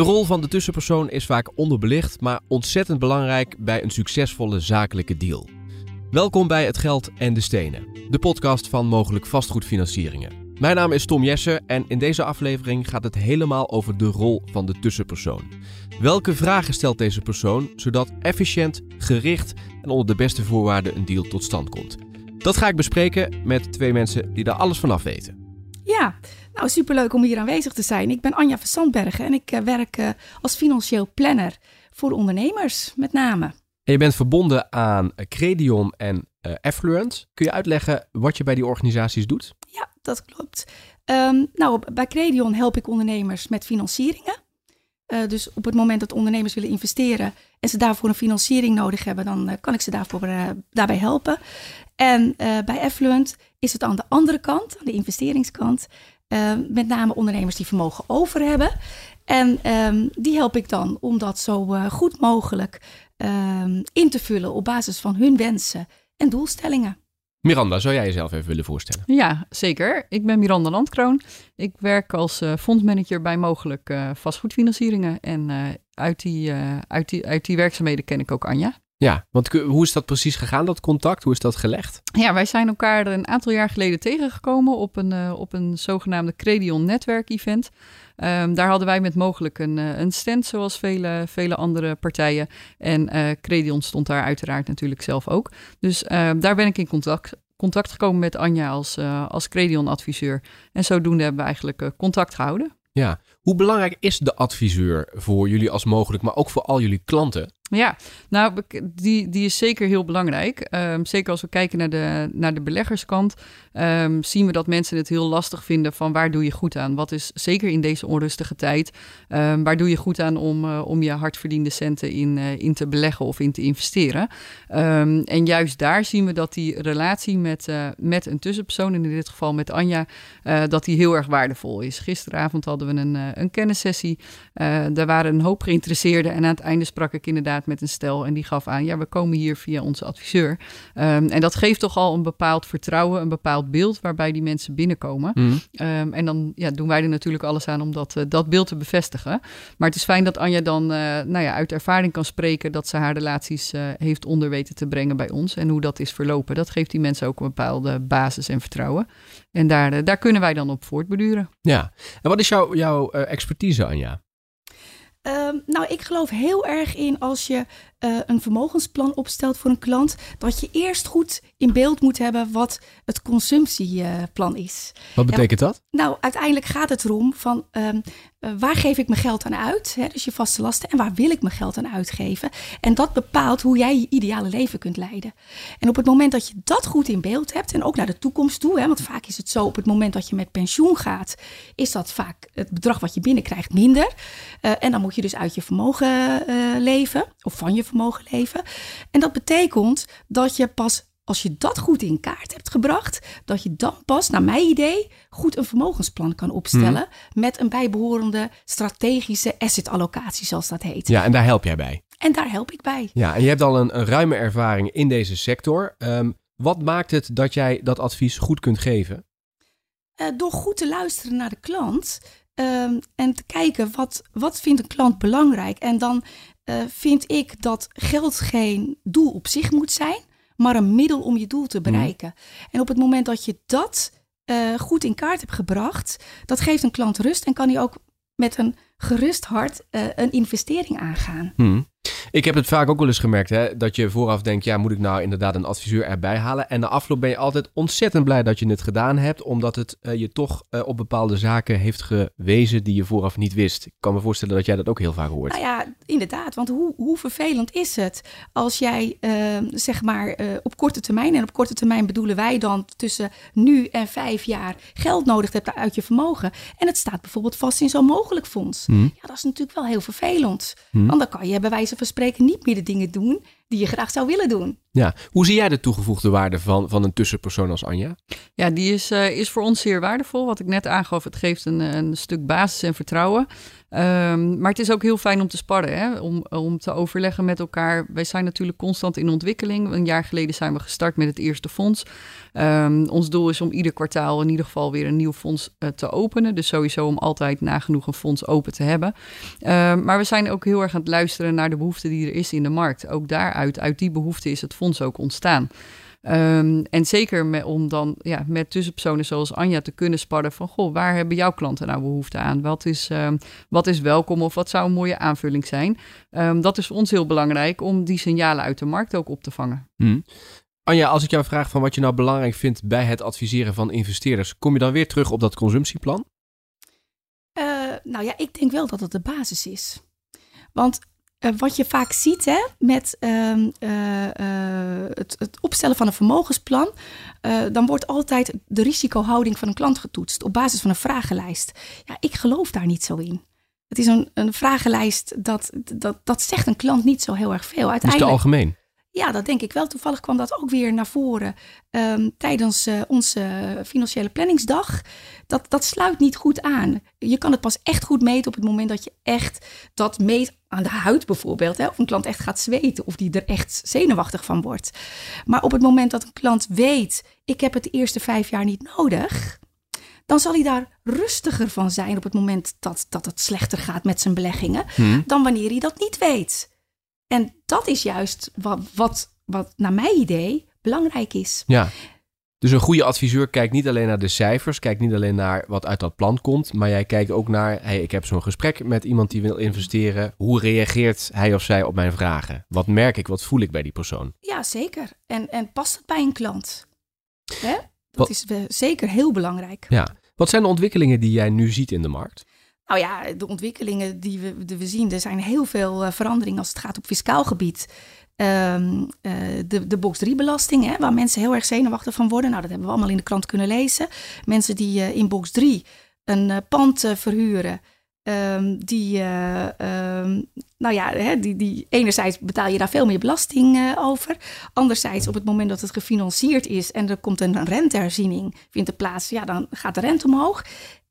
De rol van de tussenpersoon is vaak onderbelicht, maar ontzettend belangrijk bij een succesvolle zakelijke deal. Welkom bij Het Geld en de Stenen, de podcast van mogelijk vastgoedfinancieringen. Mijn naam is Tom Jessen en in deze aflevering gaat het helemaal over de rol van de tussenpersoon. Welke vragen stelt deze persoon zodat efficiënt, gericht en onder de beste voorwaarden een deal tot stand komt? Dat ga ik bespreken met twee mensen die daar alles vanaf weten. Ja, nou superleuk om hier aanwezig te zijn. Ik ben Anja van Sandbergen en ik uh, werk uh, als financieel planner voor ondernemers met name. En je bent verbonden aan Credion en uh, Affluent. Kun je uitleggen wat je bij die organisaties doet? Ja, dat klopt. Um, nou, bij Credion help ik ondernemers met financieringen. Uh, dus op het moment dat ondernemers willen investeren en ze daarvoor een financiering nodig hebben, dan uh, kan ik ze daarvoor, daarbij helpen. En bij Affluent is het aan de andere kant, aan de investeringskant, uh, met name ondernemers die vermogen over hebben. En um, die help ik dan om dat zo uh, goed mogelijk uh, in te vullen op basis van hun wensen en doelstellingen. Miranda, zou jij jezelf even willen voorstellen? Ja, zeker. Ik ben Miranda Landkroon. Ik werk als uh, fondsmanager bij mogelijk uh, vastgoedfinancieringen. En uh, uit, die, uit, die, uit die werkzaamheden ken ik ook Anja. Ja, want hoe is dat precies gegaan, dat contact? Hoe is dat gelegd? Ja, wij zijn elkaar een aantal jaar geleden tegengekomen op een, uh, op een zogenaamde Credion netwerk-event. Um, daar hadden wij met mogelijk een, een stand, zoals vele, vele andere partijen. En uh, Credion stond daar uiteraard natuurlijk zelf ook. Dus uh, daar ben ik in contact, contact gekomen met Anja als, als Credion-adviseur. En zodoende hebben we eigenlijk contact gehouden. Ja, hoe belangrijk is de adviseur voor jullie als mogelijk, maar ook voor al jullie klanten? Ja, nou, die, die is zeker heel belangrijk. Um, zeker als we kijken naar de, naar de beleggerskant, um, zien we dat mensen het heel lastig vinden van waar doe je goed aan? Wat is zeker in deze onrustige tijd, um, waar doe je goed aan om, uh, om je hardverdiende centen in, uh, in te beleggen of in te investeren? en juist daar zien we dat die relatie met, uh, met een tussenpersoon, in dit geval met Anja, dat die heel erg waardevol is. Gisteravond hadden we een, een kennissessie. daar waren een hoop geïnteresseerden en aan het einde sprak ik inderdaad met een stel en die gaf aan, ja, we komen hier via onze adviseur. Um, en dat geeft toch al een bepaald vertrouwen, een bepaald beeld waarbij die mensen binnenkomen. Mm. Um, en dan ja, doen wij er natuurlijk alles aan om dat, uh, dat beeld te bevestigen. Maar het is fijn dat Anja dan uh, nou ja, uit ervaring kan spreken dat ze haar relaties uh, heeft onder weten te brengen bij ons en hoe dat is verlopen. Dat geeft die mensen ook een bepaalde basis en vertrouwen. En daar, daar kunnen wij dan op voortborduren. Ja, en wat is jouw, jouw expertise, Anja? Um, nou, ik geloof heel erg in als je uh, een vermogensplan opstelt voor een klant, dat je eerst goed in beeld moet hebben wat het consumptieplan is. Wat betekent en, dat? Nou, uiteindelijk gaat het erom van um, uh, waar geef ik mijn geld aan uit, hè, dus je vaste lasten, en waar wil ik mijn geld aan uitgeven. En dat bepaalt hoe jij je ideale leven kunt leiden. En op het moment dat je dat goed in beeld hebt, en ook naar de toekomst toe, hè, want vaak is het zo op het moment dat je met pensioen gaat, is dat vaak het bedrag wat je binnenkrijgt minder. Uh, en dan moet je dus uit je vermogen leven, of van je vermogen leven. En dat betekent dat je pas als je dat goed in kaart hebt gebracht, dat je dan pas, naar mijn idee, goed een vermogensplan kan opstellen hmm. met een bijbehorende strategische assetallocatie, zoals dat heet. Ja, en daar help jij bij. En daar help ik bij. Ja, en je hebt al een, een ruime ervaring in deze sector. Um, wat maakt het dat jij dat advies goed kunt geven? Uh, door goed te luisteren naar de klant um, en te kijken wat, wat vindt een klant belangrijk. En dan uh, vind ik dat geld geen doel op zich moet zijn, maar een middel om je doel te bereiken. Mm. En op het moment dat je dat uh, goed in kaart hebt gebracht, dat geeft een klant rust en kan hij ook met een gerust hart uh, een investering aangaan. Mm. Ik heb het vaak ook wel eens gemerkt, hè, dat je vooraf denkt, ja, moet ik nou inderdaad een adviseur erbij halen? En na afloop ben je altijd ontzettend blij dat je het gedaan hebt, omdat het uh, je toch uh, op bepaalde zaken heeft gewezen die je vooraf niet wist. Ik kan me voorstellen dat jij dat ook heel vaak hoort. Nou ja, inderdaad, want hoe, hoe vervelend is het als jij, uh, zeg maar, op korte termijn, en op korte termijn bedoelen wij dan tussen nu en vijf jaar, geld nodig hebt uit je vermogen. En het staat bijvoorbeeld vast in zo'n mogelijk fonds. Hmm. Ja, dat is natuurlijk wel heel vervelend. Hmm. Want dan kan je bij wijze van spreken niet meer de dingen doen die je graag zou willen doen. Ja, hoe zie jij de toegevoegde waarde van, van een tussenpersoon als Anja? Ja, die is, uh, is voor ons zeer waardevol. Wat ik net aangaf, het geeft een, een stuk basis en vertrouwen. Um, maar het is ook heel fijn om te sparren, hè? Om, om te overleggen met elkaar. Wij zijn natuurlijk constant in ontwikkeling. Een jaar geleden zijn we gestart met het eerste fonds. Um, ons doel is om ieder kwartaal in ieder geval weer een nieuw fonds uh, te openen. Dus sowieso om altijd nagenoeg een fonds open te hebben. Um, maar we zijn ook heel erg aan het luisteren naar de behoefte die er is in de markt. Ook daaruit, uit die behoefte is het fonds ook ontstaan. Um, en zeker met, om dan ja, met tussenpersonen zoals Anja te kunnen sparren van... goh, waar hebben jouw klanten nou behoefte aan? Wat is, um, wat is welkom of wat zou een mooie aanvulling zijn? Um, dat is voor ons heel belangrijk om die signalen uit de markt ook op te vangen. Hmm. Anja, als ik jou vraag van wat je nou belangrijk vindt bij het adviseren van investeerders... kom je dan weer terug op dat consumptieplan? Uh, nou ja, ik denk wel dat het de basis is. Want uh, wat je vaak ziet hè, met uh, uh, het, het, opstellen van een vermogensplan, dan wordt altijd de risicohouding van een klant getoetst op basis van een vragenlijst. Ja, ik geloof daar niet zo in. Het is een, een vragenlijst dat, dat, dat zegt een klant niet zo heel erg veel. Uiteindelijk, is te algemeen? Ja, dat denk ik wel. Toevallig kwam dat ook weer naar voren um, tijdens uh, onze financiële planningsdag. Dat, dat sluit niet goed aan. Je kan het pas echt goed meten op het moment dat je echt dat meet aan de huid bijvoorbeeld. Hè, of een klant echt gaat zweten of die er echt zenuwachtig van wordt. Maar op het moment dat een klant weet, ik heb het de eerste vijf jaar niet nodig dan zal hij daar rustiger van zijn op het moment dat, dat het slechter gaat met zijn beleggingen, hmm. dan wanneer hij dat niet weet. En dat is juist wat, wat, wat naar mijn idee belangrijk is. Ja. Dus een goede adviseur kijkt niet alleen naar de cijfers, kijkt niet alleen naar wat uit dat plan komt, maar jij kijkt ook naar, hey, ik heb zo'n gesprek met iemand die wil investeren. Hoe reageert hij of zij op mijn vragen? Wat merk ik, wat voel ik bij die persoon? Ja, zeker. En, en past het bij een klant? Hè? Dat wat, is zeker heel belangrijk. Ja. Wat zijn de ontwikkelingen die jij nu ziet in de markt? Nou ja, de ontwikkelingen die we, we zien, er zijn heel veel uh, veranderingen als het gaat op fiscaal gebied. Um, uh, de, de box 3 belasting, hè, waar mensen heel erg zenuwachtig van worden. Nou, dat hebben we allemaal in de krant kunnen lezen. Mensen die uh, in box 3 een pand verhuren, um, die, um, nou ja, hè, die, die, enerzijds betaal je daar veel meer belasting over. Anderzijds, op het moment dat het gefinancierd is en er komt een renteherziening, vindt er plaats, ja, dan gaat de rente omhoog.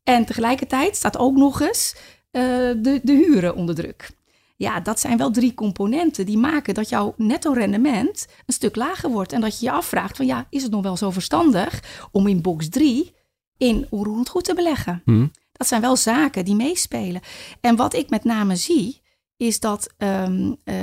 En tegelijkertijd staat ook nog eens uh, de, de huren onder druk. Ja, dat zijn wel drie componenten die maken dat jouw netto rendement een stuk lager wordt. En dat je je afvraagt van ja, is het nog wel zo verstandig om in box 3 in onroerend goed te beleggen? Hmm. Dat zijn wel zaken die meespelen. En wat ik met name zie, is dat um, uh,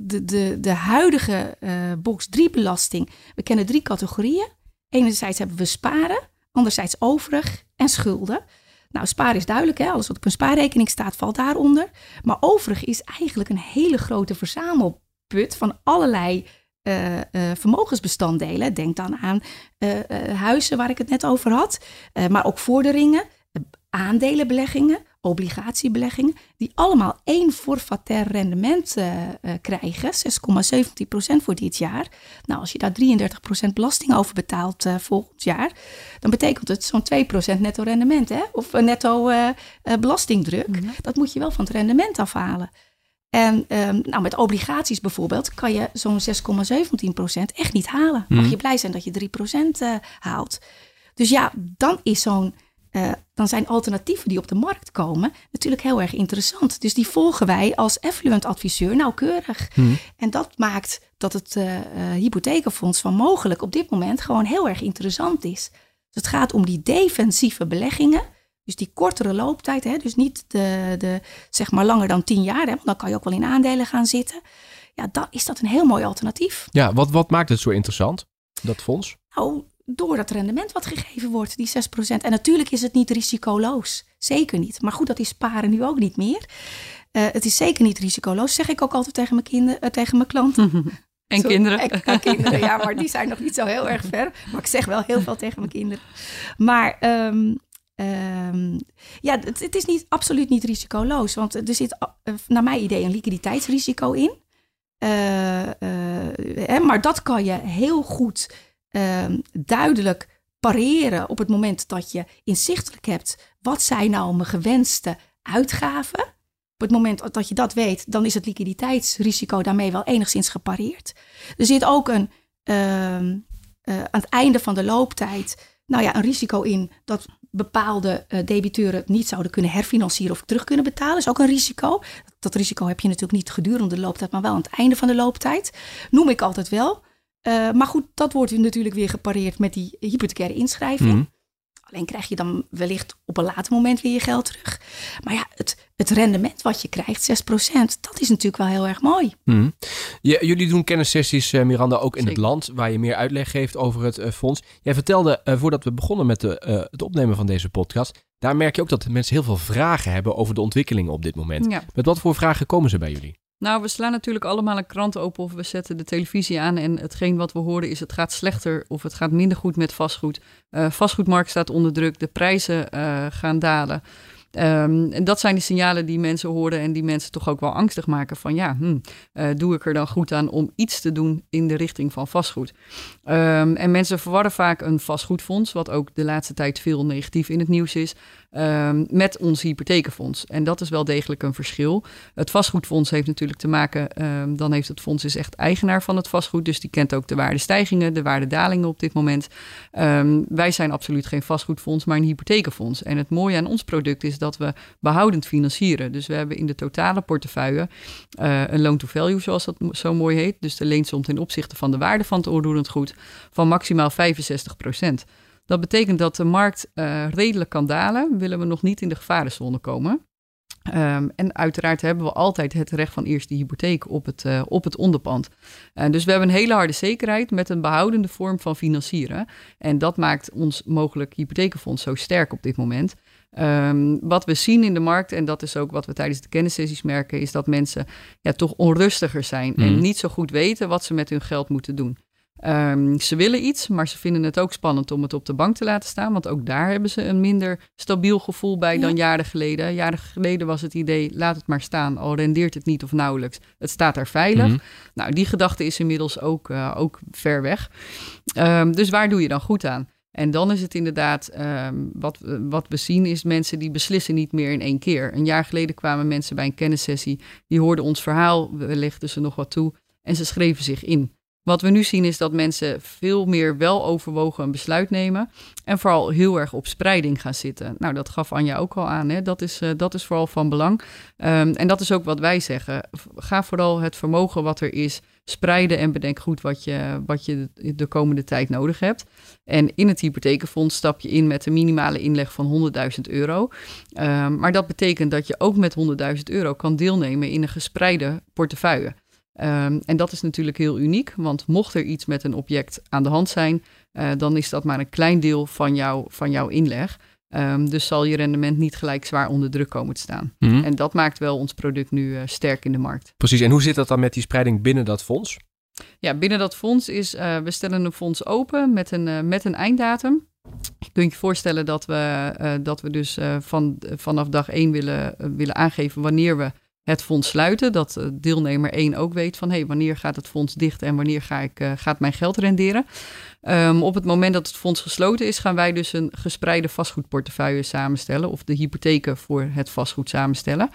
de, de, de huidige uh, box 3 belasting, we kennen drie categorieën. Enerzijds hebben we sparen, anderzijds overig en schulden. Nou, sparen is duidelijk, hè? alles wat op een spaarrekening staat valt daaronder. Maar overig is eigenlijk een hele grote verzamelput van allerlei uh, uh, vermogensbestanddelen. Denk dan aan uh, huizen waar ik het net over had, maar ook vorderingen, aandelenbeleggingen, obligatiebeleggingen, die allemaal één forfaitair rendement uh, uh, krijgen, 6,17% voor dit jaar. Nou, als je daar 33% belasting over betaalt uh, volgend jaar, dan betekent het zo'n 2% netto rendement, hè? of netto belastingdruk. -hmm. Dat moet je wel van het rendement afhalen. En um, nou, met obligaties bijvoorbeeld kan je zo'n 6,17% echt niet halen. Mag je blij zijn dat je 3% haalt. Dus ja, dan is zo'n uh, dan zijn alternatieven die op de markt komen natuurlijk heel erg interessant. Dus die volgen wij als affluent adviseur nauwkeurig. Hmm. En dat maakt dat het uh, hypothekenfonds van mogelijk op dit moment gewoon heel erg interessant is. Dus het gaat om die defensieve beleggingen. Dus die kortere looptijd, hè, dus niet de, de, zeg maar langer dan tien jaar, hè, want dan kan je ook wel in aandelen gaan zitten. Ja, dan is dat een heel mooi alternatief. Ja, wat, wat maakt het zo interessant, dat fonds? Nou, door dat rendement wat gegeven wordt, die 6%. En natuurlijk is het niet risicoloos. Zeker niet. Maar goed, dat is sparen nu ook niet meer. Uh, het is zeker niet risicoloos, zeg ik ook altijd tegen mijn, kinderen, uh, tegen mijn klanten. En kinderen. En, en, kinderen, ja, maar die zijn nog niet zo heel erg ver. Maar ik zeg wel heel veel tegen mijn kinderen. Maar um, um, ja, het, het, is niet, absoluut niet risicoloos. Want er zit, uh, naar mijn idee, een liquiditeitsrisico in. Hè, maar dat kan je heel goed uh, duidelijk pareren op het moment dat je inzichtelijk hebt wat zijn nou mijn gewenste uitgaven het moment dat je dat weet, dan is het liquiditeitsrisico daarmee wel enigszins gepareerd. Er zit ook een, ehm, eh, aan het einde van de looptijd nou ja, een risico in dat bepaalde uh, debiteuren niet zouden kunnen herfinancieren of terug kunnen betalen. is ook een risico. Dat risico heb je natuurlijk niet gedurende de looptijd, maar wel aan het einde van de looptijd. Noem ik altijd wel. Uh, maar goed, dat wordt natuurlijk weer gepareerd met die hypothecaire inschrijving. Mhm. Alleen krijg je dan wellicht op een later moment weer je geld terug. Maar ja, het, het rendement wat je krijgt, 6%, dat is natuurlijk wel heel erg mooi. Mm. jullie doen kennissessies, uh, Miranda, ook in het land, waar je meer uitleg geeft over het uh, fonds. Jij vertelde, uh, voordat we begonnen met de, het opnemen van deze podcast, daar merk je ook dat mensen heel veel vragen hebben over de ontwikkelingen op dit moment. Met wat voor vragen komen ze bij jullie? Nou, we slaan natuurlijk allemaal een krant open of we zetten de televisie aan. En hetgeen wat we horen is: het gaat slechter of het gaat minder goed met vastgoed. Uh, vastgoedmarkt staat onder druk, de prijzen uh, gaan dalen. Um, en dat zijn de signalen die mensen horen en die mensen toch ook wel angstig maken van ja, hm, uh, doe ik er dan goed aan om iets te doen in de richting van vastgoed. Um, en mensen verwarren vaak een vastgoedfonds, wat ook de laatste tijd veel negatief in het nieuws is, um, met ons hypothekenfonds. En dat is wel degelijk een verschil. Het vastgoedfonds heeft natuurlijk te maken, dan heeft het fonds is echt eigenaar van het vastgoed, dus die kent ook de waardestijgingen, de waardedalingen op dit moment. wij zijn absoluut geen vastgoedfonds, maar een hypothekenfonds. En het mooie aan ons product is dat we behoudend financieren. Dus we hebben in de totale portefeuille uh, een loan-to-value, zoals dat zo mooi heet. Dus de leensom ten opzichte van de waarde van het onroerend goed van maximaal 65 procent. Dat betekent dat de markt uh, redelijk kan dalen, willen we nog niet in de gevarenzone komen. Um, en uiteraard hebben we altijd het recht van eerste hypotheek op het, uh, op het onderpand. Uh, dus we hebben een hele harde zekerheid met een behoudende vorm van financieren. En dat maakt ons mogelijk hypothekenfonds zo sterk op dit moment. Um, wat we zien in de markt, en dat is ook wat we tijdens de kennissessies merken, is dat mensen ja, toch onrustiger zijn en mhm. niet zo goed weten wat ze met hun geld moeten doen. Um, ze willen iets, maar ze vinden het ook spannend om het op de bank te laten staan. Want ook daar hebben ze een minder stabiel gevoel bij dan jaren geleden. Jaren geleden was het idee: laat het maar staan, al rendeert het niet of nauwelijks. Het staat daar veilig. Mhm. Nou, die gedachte is inmiddels ook, uh, ook ver weg. Um, dus waar doe je dan goed aan? En dan is het inderdaad, um, wat, wat we zien is mensen die beslissen niet meer in één keer. Een jaar geleden kwamen mensen bij een kennissessie, die hoorden ons verhaal, we legden ze nog wat toe en ze schreven zich in. Wat we nu zien is dat mensen veel meer wel overwogen een besluit nemen. En vooral heel erg op spreiding gaan zitten. Nou, dat gaf Anja ook al aan. Hè? Dat, is, uh, dat is vooral van belang. Um, en dat is ook wat wij zeggen. Ga vooral het vermogen wat er is spreiden. En bedenk goed wat je, wat je de komende tijd nodig hebt. En in het hypothekenfonds stap je in met een minimale inleg van 100.000 euro. Um, maar dat betekent dat je ook met 100.000 euro kan deelnemen in een gespreide portefeuille. Um, en dat is natuurlijk heel uniek, want mocht er iets met een object aan de hand zijn, uh, dan is dat maar een klein deel van, jou, van jouw inleg. Um, dus zal je rendement niet gelijk zwaar onder druk komen te staan. Mm En dat maakt wel ons product nu uh, sterk in de markt. Precies, en hoe zit dat dan met die spreiding binnen dat fonds? Ja, binnen dat fonds is, uh, we stellen een fonds open met een, met een einddatum. Je kunt je voorstellen dat we, dat we dus van, vanaf dag 1 willen, willen aangeven wanneer we het fonds sluiten. Dat eh, deelnemer 1 ook weet van hey, wanneer gaat het fonds dicht en wanneer ga ik, uh, gaat mijn geld renderen. Um, op het moment dat het fonds gesloten is, gaan wij dus een gespreide vastgoedportefeuille samenstellen of de hypotheken voor het vastgoed samenstellen.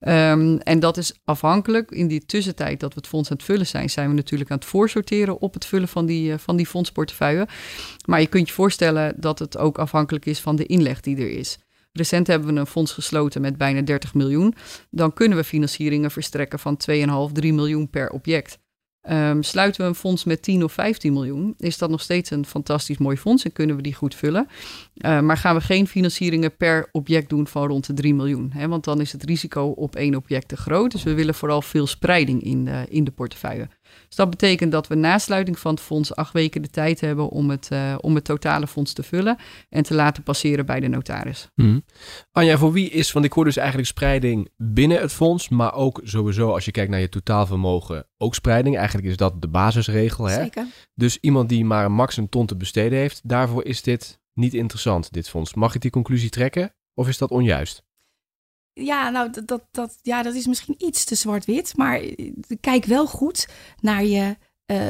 Um, en dat is afhankelijk. In die tussentijd dat we het fonds aan het vullen zijn, zijn we natuurlijk aan het voorsorteren op het vullen van die, uh, van die fondsportefeuille. Maar je kunt je voorstellen dat het ook afhankelijk is van de inleg die er is. Recent hebben we een fonds gesloten met bijna 30 miljoen. Dan kunnen we financieringen verstrekken van 2,5, 3 miljoen per object. Um, sluiten we een fonds met 10 of 15 miljoen, is dat nog steeds een fantastisch mooi fonds en kunnen we die goed vullen. Uh, maar gaan we geen financieringen per object doen van rond de 3 miljoen. Hè? Want dan is het risico op één object te groot. Dus we willen vooral veel spreiding in in de portefeuille. Dus dat betekent dat we na sluiting van het fonds acht weken de tijd hebben om het, uh, om het totale fonds te vullen en te laten passeren bij de notaris. Mm. Anja, voor wie is, want ik hoor dus eigenlijk spreiding binnen het fonds, maar ook sowieso als je kijkt naar je totaalvermogen, ook spreiding. Eigenlijk is dat de basisregel. Hè? Zeker. Dus iemand die maar max een ton te besteden heeft, daarvoor is dit niet interessant, dit fonds. Mag ik die conclusie trekken of is dat onjuist? Ja, nou, dat, dat, ja, dat is misschien iets te zwart-wit. Maar kijk wel goed naar je uh,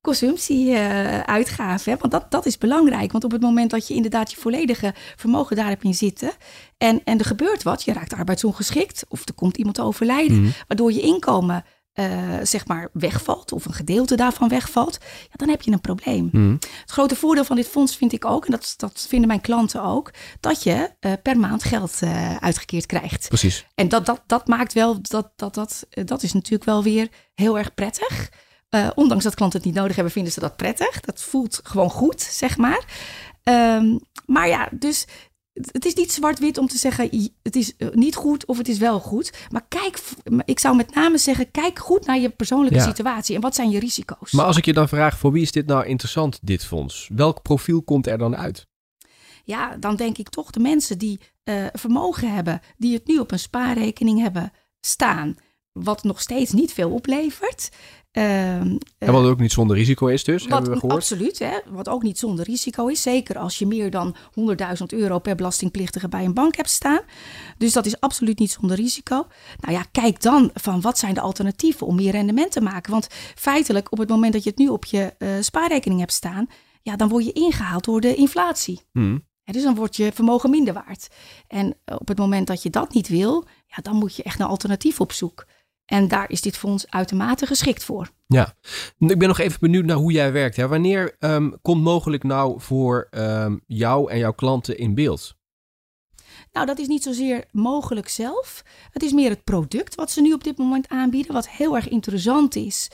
consumptieuitgaven. want dat, dat is belangrijk. Want op het moment dat je inderdaad je volledige vermogen daar hebt in zitten. En, en er gebeurt wat, je raakt arbeidsongeschikt. Of er komt iemand te overlijden. Mhm. Waardoor je inkomen eh, zeg maar wegvalt. Of een gedeelte daarvan wegvalt. Ja, dan heb je een probleem. Mhm. Het grote voordeel van dit fonds vind ik ook. En dat, dat vinden mijn klanten ook. Dat je eh, per maand geld eh, uitgekeerd krijgt. Precies. En dat, dat, dat maakt wel, dat, dat, dat, dat is natuurlijk wel weer heel erg prettig. Ondanks dat klanten het niet nodig hebben, vinden ze dat prettig. Dat voelt gewoon goed, zeg maar. Ehm, maar ja, dus het is niet zwart-wit om te zeggen het is eh, niet goed of het is wel goed. Maar kijk, ik zou met name zeggen, kijk goed naar je persoonlijke Ja. situatie en wat zijn je risico's. Maar als ik je dan vraag, voor wie is dit nou interessant, dit fonds? Welk profiel komt er dan uit? Ja, dan denk ik toch de mensen die eh, vermogen hebben, die het nu op een spaarrekening hebben staan, wat nog steeds niet veel oplevert. Ehm, En wat ook niet zonder risico is dus, Wat, hebben we gehoord. absoluut, hè? wat ook niet zonder risico is. Zeker als je meer dan 100.000 euro per belastingplichtige bij een bank hebt staan. Dus dat is absoluut niet zonder risico. Nou ja, kijk dan van wat zijn de alternatieven om meer rendement te maken. Want feitelijk, op het moment dat je het nu op je eh, spaarrekening hebt staan, ja, dan word je ingehaald door de inflatie. Hè, dus dan wordt je vermogen minder waard. En eh, op het moment dat je dat niet wil, ja, dan moet je echt naar alternatief op zoek. En daar is dit fonds uitermate geschikt voor. Ja, ik ben nog even benieuwd naar hoe jij werkt. Hè. Wanneer ehm, komt mogelijk nou voor ehm, jou en jouw klanten in beeld? Nou, dat is niet zozeer mogelijk zelf. Het is meer het product wat ze nu op dit moment aanbieden, wat heel erg interessant is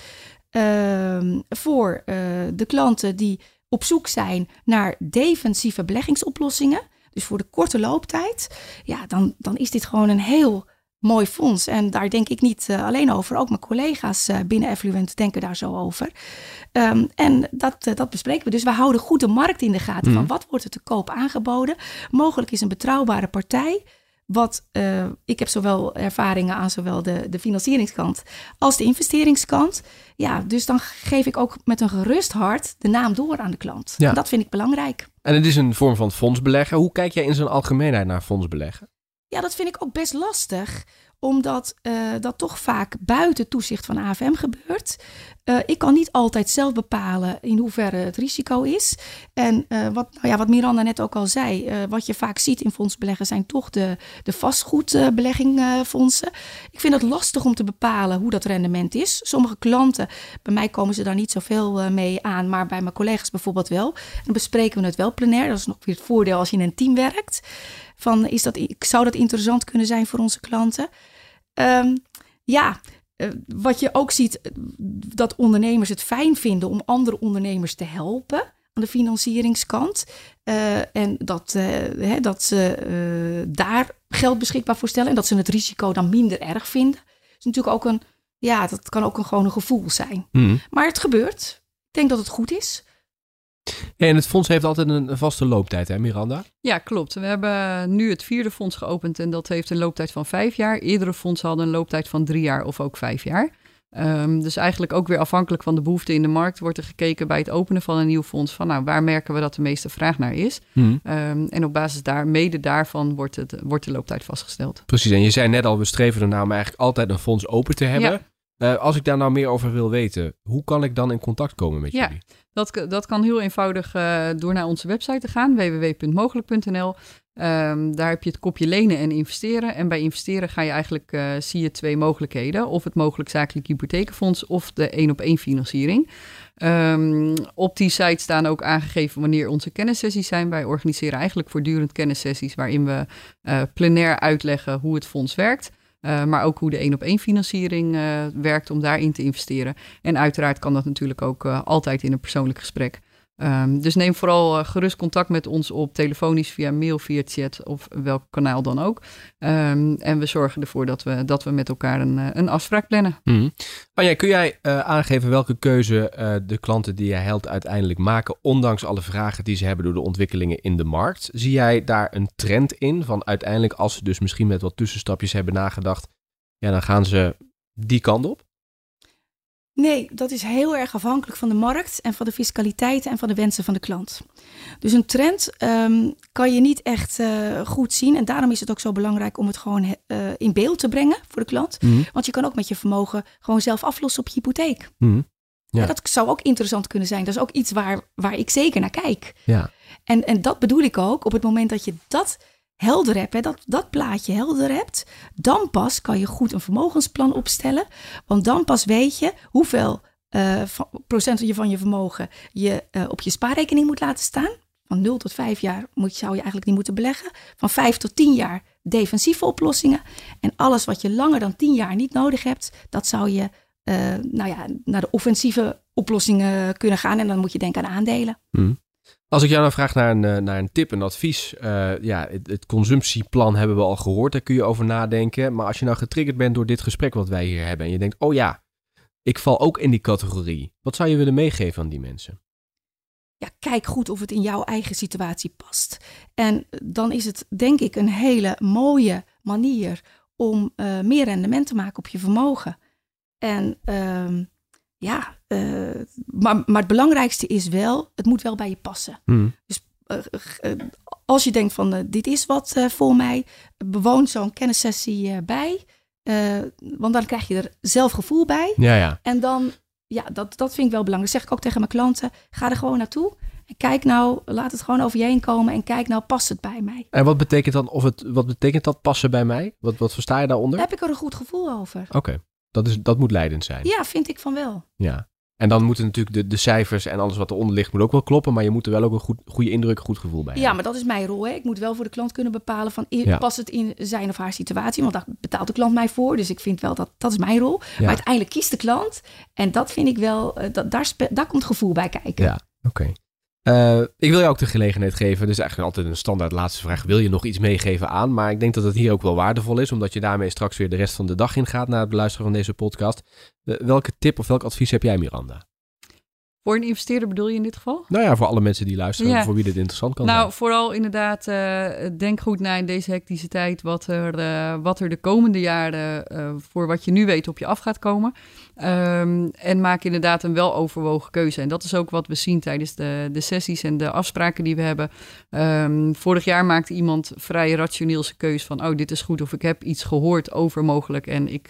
ehm, voor eh, de klanten die op zoek zijn naar defensieve beleggingsoplossingen. Dus voor de korte looptijd. Ja, dan, dan is dit gewoon een heel mooi fonds. En daar denk ik niet eh, alleen over. Ook mijn collega's eh, binnen Affluent denken daar zo over. Ehm, en dat, eh, dat bespreken we. Dus we houden goed de markt in de gaten. Van Mhm. wat wordt er te koop aangeboden? Mogelijk is een betrouwbare partij. Wat ik heb zowel ervaringen aan zowel de, de financieringskant als de investeringskant. Ja, dus dan geef ik ook met een gerust hart de naam door aan de klant. Ja. En dat vind ik belangrijk. En het is een vorm van fondsbeleggen. Hoe kijk jij in zijn algemeenheid naar fondsbeleggen? Ja, dat vind ik ook best lastig, omdat eh, dat toch vaak buiten toezicht van AFM gebeurt. Eh, ik kan niet altijd zelf bepalen in hoeverre het risico is. En eh, wat, nou ja, wat Miranda net ook al zei, wat je vaak ziet in fondsbeleggen zijn toch de, de vastgoedbeleggingfondsen. ik vind het lastig om te bepalen hoe dat rendement is. Sommige klanten, bij mij komen ze daar niet zoveel mee aan, maar bij mijn collega's bijvoorbeeld wel. Dan bespreken we het wel plenair. Dat is nog weer het voordeel als je in een team werkt. Van, is dat, zou dat interessant kunnen zijn voor onze klanten? Ehm, ja, eh, wat je ook ziet, eh, dat ondernemers het fijn vinden om andere ondernemers te helpen aan de financieringskant. Eh, en dat, hè, dat ze daar geld beschikbaar voor stellen en dat ze het risico dan minder erg vinden. Dat is natuurlijk ook een, ja, dat kan ook een, gewoon een gevoel zijn. Mhm. Maar het gebeurt. Ik denk dat het goed is. En het fonds heeft altijd een, vaste looptijd, hè Miranda? Ja, klopt. We hebben nu het vierde fonds geopend en dat heeft een looptijd van vijf jaar. Eerdere fondsen hadden een looptijd van drie jaar of ook vijf jaar. Ehm, dus eigenlijk ook weer afhankelijk van de behoefte in de markt wordt er gekeken bij het openen van een nieuw fonds van nou, waar merken we dat de meeste vraag naar is. Mhm. Ehm, en op basis daar, mede daarvan wordt, het, wordt de looptijd vastgesteld. Precies, en je zei net al, we streven er nou om eigenlijk altijd een fonds open te hebben. Ja. Eh, als ik daar nou meer over wil weten, hoe kan ik dan in contact komen met Ja. jullie? Dat, dat kan heel eenvoudig eh, door naar onze website te gaan, www.mogelijk.nl. Ehm, daar heb je het kopje lenen en investeren. En bij investeren ga je eigenlijk, eh, zie je twee mogelijkheden. Of het mogelijk zakelijk hypotheekfonds of de één op één financiering. Ehm, op die site staan ook aangegeven wanneer onze kennissessies zijn. Wij organiseren eigenlijk voortdurend kennissessies waarin we eh plenair uitleggen hoe het fonds werkt. Eh, maar ook hoe de één op één financiering eh, werkt om daarin te investeren. En uiteraard kan dat natuurlijk ook eh, altijd in een persoonlijk gesprek. Ehm, dus neem vooral eh, gerust contact met ons op, telefonisch, via mail, via chat of welk kanaal dan ook. Ehm, en we zorgen ervoor dat we, dat we met elkaar een, eh, een afspraak plannen. Anja, kun jij eh, aangeven welke keuze de klanten die jij helpt uiteindelijk maken, ondanks alle vragen die ze hebben door de ontwikkelingen in de markt? Zie jij daar een trend in van uiteindelijk, als ze dus misschien met wat tussenstapjes hebben nagedacht, ja, dan gaan ze die kant op? Nee, dat is heel erg afhankelijk van de markt en van de fiscaliteit en van de wensen van de klant. Dus een trend ehm, kan je niet echt eh, goed zien. En daarom is het ook zo belangrijk om het gewoon eh, in beeld te brengen voor de klant. Mhm. Want je kan ook met je vermogen gewoon zelf aflossen op je hypotheek. Mhm. Ja. dat zou ook interessant kunnen zijn. Dat is ook iets waar, waar ik zeker naar kijk. Ja. En, en dat bedoel ik ook. Op het moment dat je dat helder hebt, dat, dat plaatje helder hebt, dan pas kan je goed een vermogensplan opstellen. Want dan pas weet je hoeveel uh, procent van je vermogen je uh, op je spaarrekening moet laten staan. Van 0 tot 5 jaar moet, zou je eigenlijk niet moeten beleggen. Van 5 tot 10 jaar defensieve oplossingen. En alles wat je langer dan 10 jaar niet nodig hebt, dat zou je uh, nou ja, naar de offensieve oplossingen kunnen gaan. En dan moet je denken aan aandelen. Hmm. Als ik jou nou vraag naar een, naar een tip, een advies. Uh, ja, het, consumptieplan hebben we al gehoord. Daar kun je over nadenken. Maar als je nou getriggerd bent door dit gesprek wat wij hier hebben. En je denkt, oh ja, ik val ook in die categorie. Wat zou je willen meegeven aan die mensen? Ja, kijk goed of het in jouw eigen situatie past. En dan is het denk ik een hele mooie manier om uh, meer rendement te maken op je vermogen. En uh, ja, uh, maar, maar het belangrijkste is wel, het moet wel bij je passen. Hmm. Dus uh, als je denkt van dit is wat voor mij, bewoon zo'n kennissessie bij. want dan krijg je er zelf gevoel bij. Ja, ja. En dan, ja, dat, dat vind ik wel belangrijk. Dat zeg ik ook tegen mijn klanten. Ga er gewoon naartoe. En kijk nou, laat het gewoon over je heen komen en kijk nou, past het bij mij? En wat betekent dan, of het, wat betekent dat passen bij mij? Wat, wat versta je daaronder? Heb ik er een goed gevoel over. Oké, dat, is, dat moet leidend zijn. Ja, vind ik van wel. Ja. En dan moeten natuurlijk de, de cijfers en alles wat eronder ligt, moet ook wel kloppen. Maar je moet er wel ook een goed, goede indruk, goed gevoel bij hebben. Ja, maar dat is mijn rol. Hè. Ik moet wel voor de klant kunnen bepalen van, ja. past het in zijn of haar situatie? Want daar betaalt de klant mij voor. Dus ik vind wel dat, dat is mijn rol. Ja. Maar uiteindelijk kiest de klant. En dat vind ik wel, uh, dat, daar, daar komt gevoel bij kijken. Ja, oké. Uh, ik wil je ook de gelegenheid geven. Dus eigenlijk altijd een standaard laatste vraag. Wil je nog iets meegeven aan? Maar ik denk dat het hier ook wel waardevol is. Omdat je daarmee straks weer de rest van de dag ingaat na het beluisteren van deze podcast. Uh, welke tip of welk advies heb jij Miranda? Voor een investeerder bedoel je in dit geval? Nou ja, voor alle mensen die luisteren, ja. voor wie dit interessant kan nou, zijn. Nou, vooral inderdaad, uh, denk goed na in deze hectische tijd wat er, uh, wat er de komende jaren uh, voor wat je nu weet op je af gaat komen. Um, en maak inderdaad een weloverwogen keuze. En dat is ook wat we zien tijdens de, de sessies en de afspraken die we hebben. Um, vorig jaar maakte iemand vrij rationeel zijn keuze van, oh, dit is goed of ik heb iets gehoord over mogelijk en ik,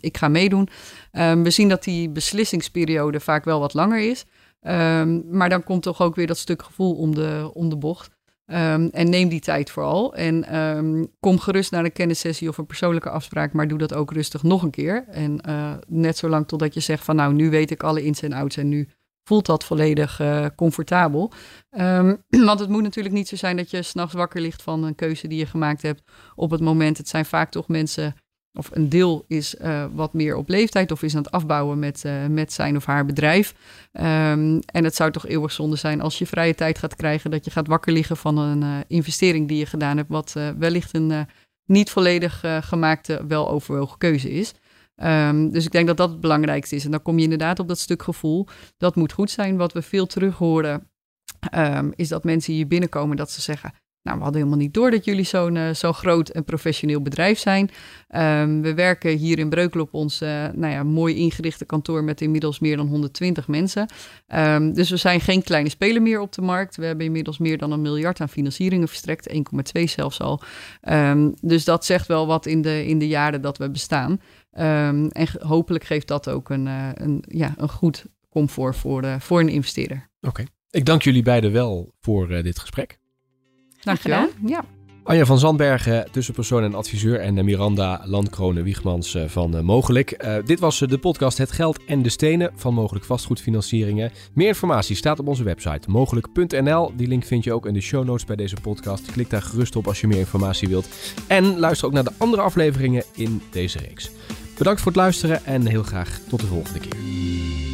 ik ga meedoen. Um, we zien dat die beslissingsperiode vaak wel wat langer is. Um, maar dan komt toch ook weer dat stuk gevoel om de, om de bocht. Um, en neem die tijd vooral. En um, kom gerust naar een kennissessie of een persoonlijke afspraak, maar doe dat ook rustig nog een keer. En uh, net zolang totdat je zegt van nou, nu weet ik alle ins en outs en nu voelt dat volledig uh, comfortabel. want het moet natuurlijk niet zo zijn dat je s'nachts wakker ligt van een keuze die je gemaakt hebt op het moment. Het zijn vaak toch mensen of een deel is uh, wat meer op leeftijd of is aan het afbouwen met, uh, met zijn of haar bedrijf. Um, en het zou toch eeuwig zonde zijn als je vrije tijd gaat krijgen dat je gaat wakker liggen van een uh, investering die je gedaan hebt, wat wellicht een niet volledig gemaakte, weloverwogen keuze is. Um, dus ik denk dat dat het belangrijkste is. En dan kom je inderdaad op dat stuk gevoel. Dat moet goed zijn. Wat we veel terug horen, um, is dat mensen hier binnenkomen dat ze zeggen: nou, we hadden helemaal niet door dat jullie zo'n uh, zo groot en professioneel bedrijf zijn. Um, we werken hier in Breukel op ons uh, nou ja, mooi ingerichte kantoor met inmiddels meer dan 120 mensen. Um, dus we zijn geen kleine speler meer op de markt. We hebben inmiddels meer dan een miljard aan financieringen verstrekt, 1,2 zelfs al. Um, dus dat zegt wel wat in de, in de jaren dat we bestaan. en hopelijk geeft dat ook een, uh, een, ja, een goed comfort voor, voor een investeerder. Oké, ik dank jullie beiden wel voor dit gesprek. Dankjewel. Ja. Anja van Zandbergen, tussenpersoon en adviseur. En Miranda Landkronen-Wiegmans van Mogelijk. Uh, dit was de podcast Het Geld en de Stenen van Mogelijk Vastgoedfinancieringen. Meer informatie staat op onze website mogelijk.nl. Die link vind je ook in de show notes bij deze podcast. Klik daar gerust op als je meer informatie wilt. En luister ook naar de andere afleveringen in deze reeks. Bedankt voor het luisteren en heel graag tot de volgende keer.